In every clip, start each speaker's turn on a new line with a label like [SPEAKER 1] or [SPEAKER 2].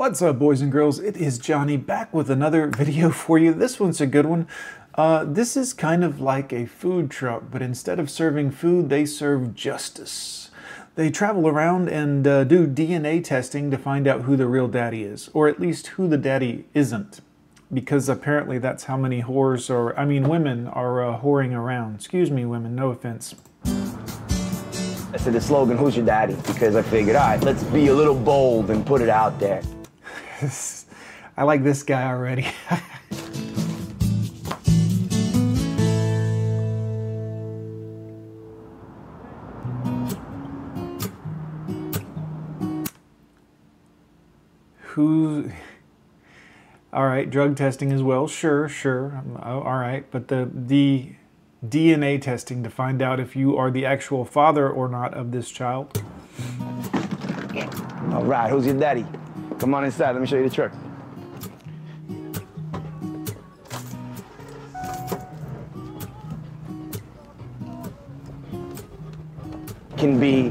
[SPEAKER 1] What's up, boys and girls? It is Johnny back with another video for you. This one's a good one. Uh, this is kind of like a food truck, but instead of serving food, they serve justice. They travel around and uh, do DNA testing to find out who the real daddy is, or at least who the daddy isn't. Because apparently that's how many whores, or I mean women, are uh, whoring around. Excuse me, women, no offense.
[SPEAKER 2] I said the slogan, Who's Your Daddy? Because I figured, all right, let's be a little bold and put it out there.
[SPEAKER 1] I like this guy already. Who? All right, drug testing as well. Sure, sure. Um, oh, all right, but the the DNA testing to find out if you are the actual father or not of this child.
[SPEAKER 2] All right, who's your daddy? Come on inside, let me show you the truck. Can be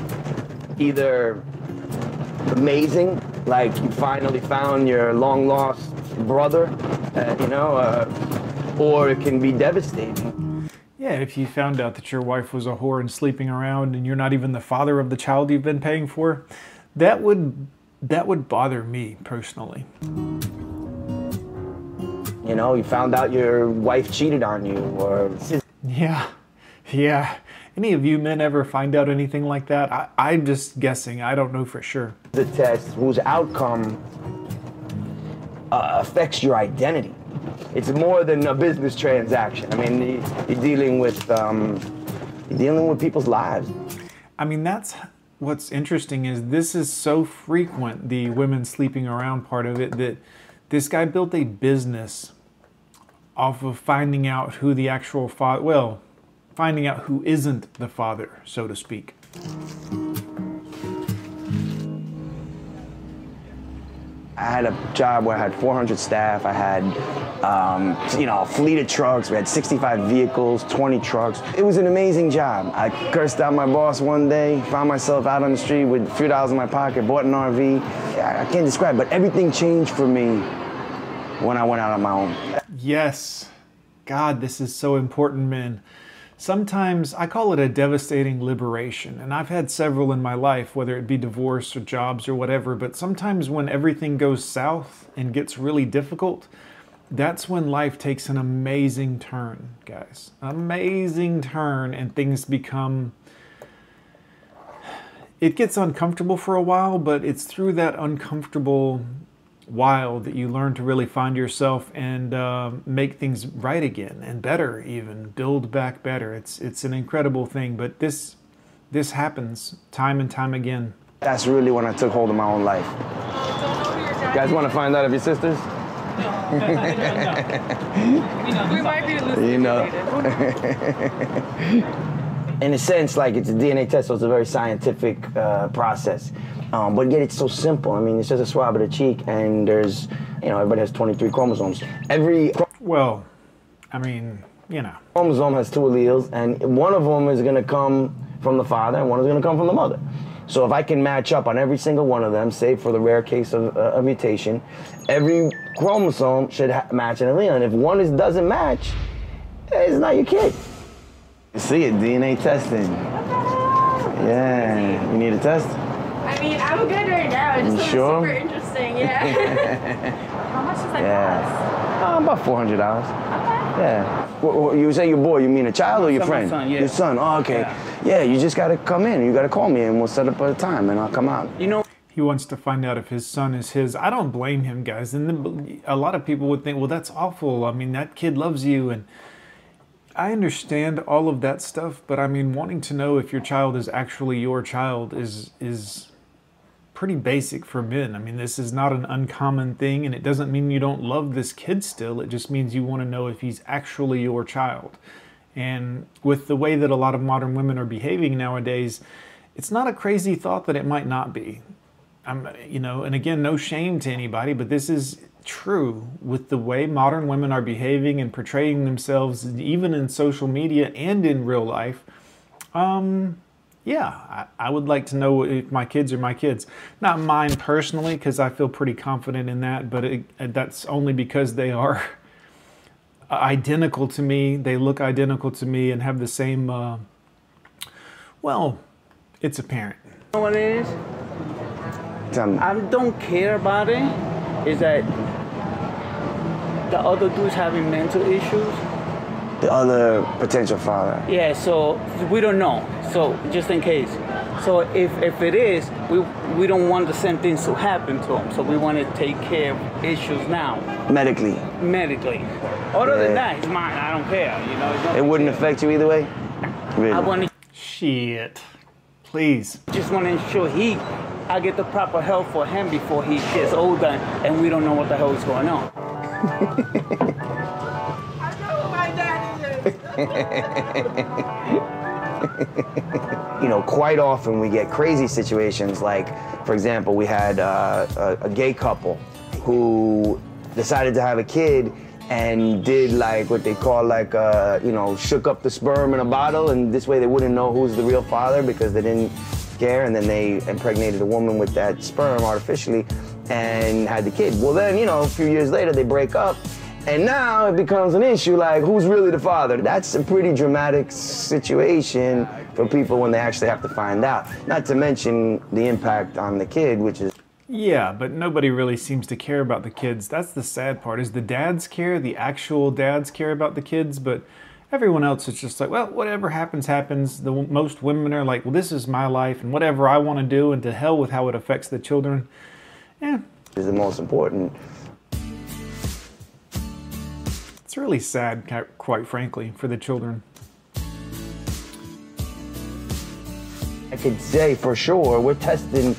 [SPEAKER 2] either amazing, like you finally found your long lost brother, uh, you know, uh, or it can be devastating.
[SPEAKER 1] Yeah, if you found out that your wife was a whore and sleeping around and you're not even the father of the child you've been paying for, that would that would bother me personally.
[SPEAKER 2] You know, you found out your wife cheated on you or
[SPEAKER 1] Yeah. Yeah. Any of you men ever find out anything like that? I, I'm just guessing. I don't know for sure.
[SPEAKER 2] the test whose outcome uh, affects your identity. It's more than a business transaction. I mean, you- you're dealing with um, you're dealing with people's lives.
[SPEAKER 1] I mean, that's what's interesting is this is so frequent, the women sleeping around part of it, that this guy built a business off of finding out who the actual father, well, finding out who isn't the father, so to speak.
[SPEAKER 2] I had a job where I had 400 staff. I had, um, you know, a fleet of trucks. We had 65 vehicles, 20 trucks. It was an amazing job. I cursed out my boss one day, found myself out on the street with a few dollars in my pocket, bought an RV. I can't describe, but everything changed for me when I went out on my own.
[SPEAKER 1] Yes. God, this is so important, men. Sometimes I call it a devastating liberation, and I've had several in my life, whether it be divorce or jobs or whatever. But sometimes when everything goes south and gets really difficult, that's when life takes an amazing turn, guys. Amazing turn, and things become. It gets uncomfortable for a while, but it's through that uncomfortable while that you learn to really find yourself and uh, make things right again and better even build back better it's it's an incredible thing but this this happens time and time again
[SPEAKER 2] That's really when I took hold of my own life. You guys want to find out if your sisters?
[SPEAKER 3] We might be
[SPEAKER 2] You know. in a sense, like it's a DNA test, so it's a very scientific uh, process. Um, but yet it's so simple. I mean, it's just a swab of the cheek, and there's, you know, everybody has 23 chromosomes. Every
[SPEAKER 1] well i mean you know
[SPEAKER 2] chromosome has two alleles, and one of them is going to come from the father, and one is going to come from the mother. So if I can match up on every single one of them, save for the rare case of uh, a mutation, every chromosome should ha- match an allele. And if one is, doesn't match, it's not your kid. You see it, DNA testing. Yeah, you need a test?
[SPEAKER 3] I mean, I'm good right now. It just
[SPEAKER 2] You sure?
[SPEAKER 3] super interesting. Yeah. How much does that
[SPEAKER 2] Yeah. Uh, about four hundred dollars. Okay. Yeah. Wh- wh- You say your boy, you mean a child or your
[SPEAKER 4] son, my
[SPEAKER 2] friend?
[SPEAKER 4] son, yeah.
[SPEAKER 2] Your son. Oh, okay. Yeah. you just gotta come in. You gotta call me, and we'll set up a time, and I'll come out.
[SPEAKER 4] You know,
[SPEAKER 1] he wants to find out if his son is his i don't blame him guys and then a lot of people would think well that's awful i mean that kid loves you and I understand all of that stuff, but I mean, wanting to know if your child is actually your child is is pretty basic for men. I mean, this is not an uncommon thing, and it doesn't mean you don't love this kid still. It just means you want to know if he's actually your child. And with the way that a lot of modern women are behaving nowadays, it's not a crazy thought that it might not be. I'm, you know, and again, no shame to anybody, but this is true with the way modern women are behaving and portraying themselves, even in social media and in real life. Um, yeah, I, I would like to know if my kids are my kids. Not mine personally, because I feel pretty confident in that, but it, that's only because they are identical to me. They look identical to me and have the same, uh, well, it's apparent.
[SPEAKER 4] You know what it is?
[SPEAKER 2] Tell me.
[SPEAKER 4] I don't care about it. Is that the other dude's having mental issues?
[SPEAKER 2] The other potential father.
[SPEAKER 4] Yeah, so we don't know. So just in case. So if, if it is, we we don't want the same things to happen to him. So we want to take care of issues now,
[SPEAKER 2] Medically.
[SPEAKER 4] medically. Other than that, it's mine. I don't care. You know, it's
[SPEAKER 2] It wouldn't
[SPEAKER 4] to-
[SPEAKER 2] affect you either way? Really?
[SPEAKER 4] I want to
[SPEAKER 1] Shit. Please.
[SPEAKER 4] just want to ensure he, I get the proper help for him before he gets older, and we don't know what the hell is going on.
[SPEAKER 2] you know, quite often we get crazy situations. Like, for example, we had uh, a, a gay couple who decided to have a kid and did like what they call like, uh, you know, shook up the sperm in a bottle, and this way they wouldn't know who's the real father because they didn't care, and then they impregnated a woman with that sperm artificially and had the kid. Well, then, you know, a few years later they break up. And now it becomes an issue like who's really the father? That's a pretty dramatic situation for people when they actually have to find out. Not to mention the impact on the kid, which is
[SPEAKER 1] Yeah, but nobody really seems to care about the kids. That's the sad part. Is the dads care? The actual dads care about the kids, but everyone else is just like, well, whatever happens, happens. The most women are like, well, this is my life, and whatever I want to do, and to hell with how it affects the children. Yeah,
[SPEAKER 2] is the most important.
[SPEAKER 1] It's really sad, quite frankly, for the children.
[SPEAKER 2] I could say for sure we're testing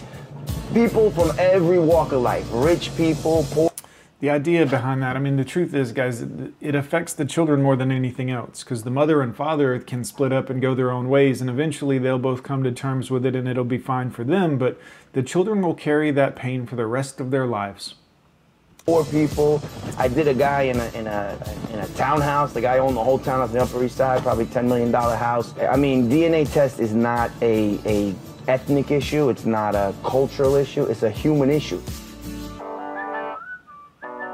[SPEAKER 2] people from every walk of life, rich people, poor.
[SPEAKER 1] The idea behind that, I mean, the truth is, guys, it- it affects the children more than anything else because the mother and father can split up and go their own ways, and eventually they'll both come to terms with it and it'll be fine for them. But the children will carry that pain for the rest of their lives.
[SPEAKER 2] Poor people. I did a guy in a, in a in a townhouse. The guy owned the whole townhouse on the Upper East Side, probably ten million dollar house. I mean, DNA test is not a a ethnic issue. It's not a cultural issue. It's a human issue.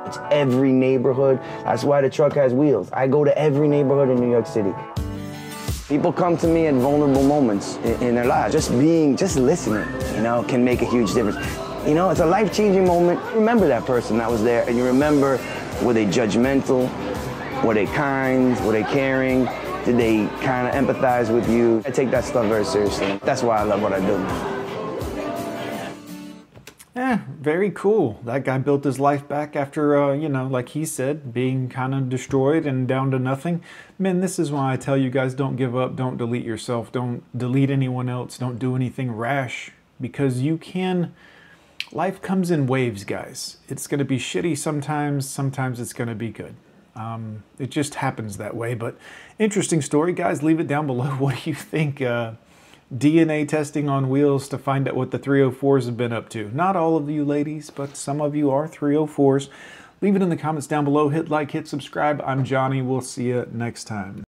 [SPEAKER 2] It's every neighborhood. That's why the truck has wheels. I go to every neighborhood in New York City. People come to me at vulnerable moments in, in their lives. Just being, just listening, you know, can make a huge difference. You know, it's a life-changing moment. Remember that person that was there, and you remember, were they judgmental? Were they kind? Were they caring? Did they kind of empathize with you? I take that stuff very seriously. That's why I love what I do.
[SPEAKER 1] Eh, very cool. That guy built his life back after, uh, you know, like he said, being kind of destroyed and down to nothing. Man, this is why I tell you guys don't give up, don't delete yourself, don't delete anyone else, don't do anything rash because you can. Life comes in waves, guys. It's going to be shitty sometimes, sometimes it's going to be good. Um, it just happens that way. But interesting story, guys. Leave it down below. What do you think? Uh, DNA testing on wheels to find out what the 304s have been up to. Not all of you ladies, but some of you are 304s. Leave it in the comments down below. Hit like, hit subscribe. I'm Johnny. We'll see you next time.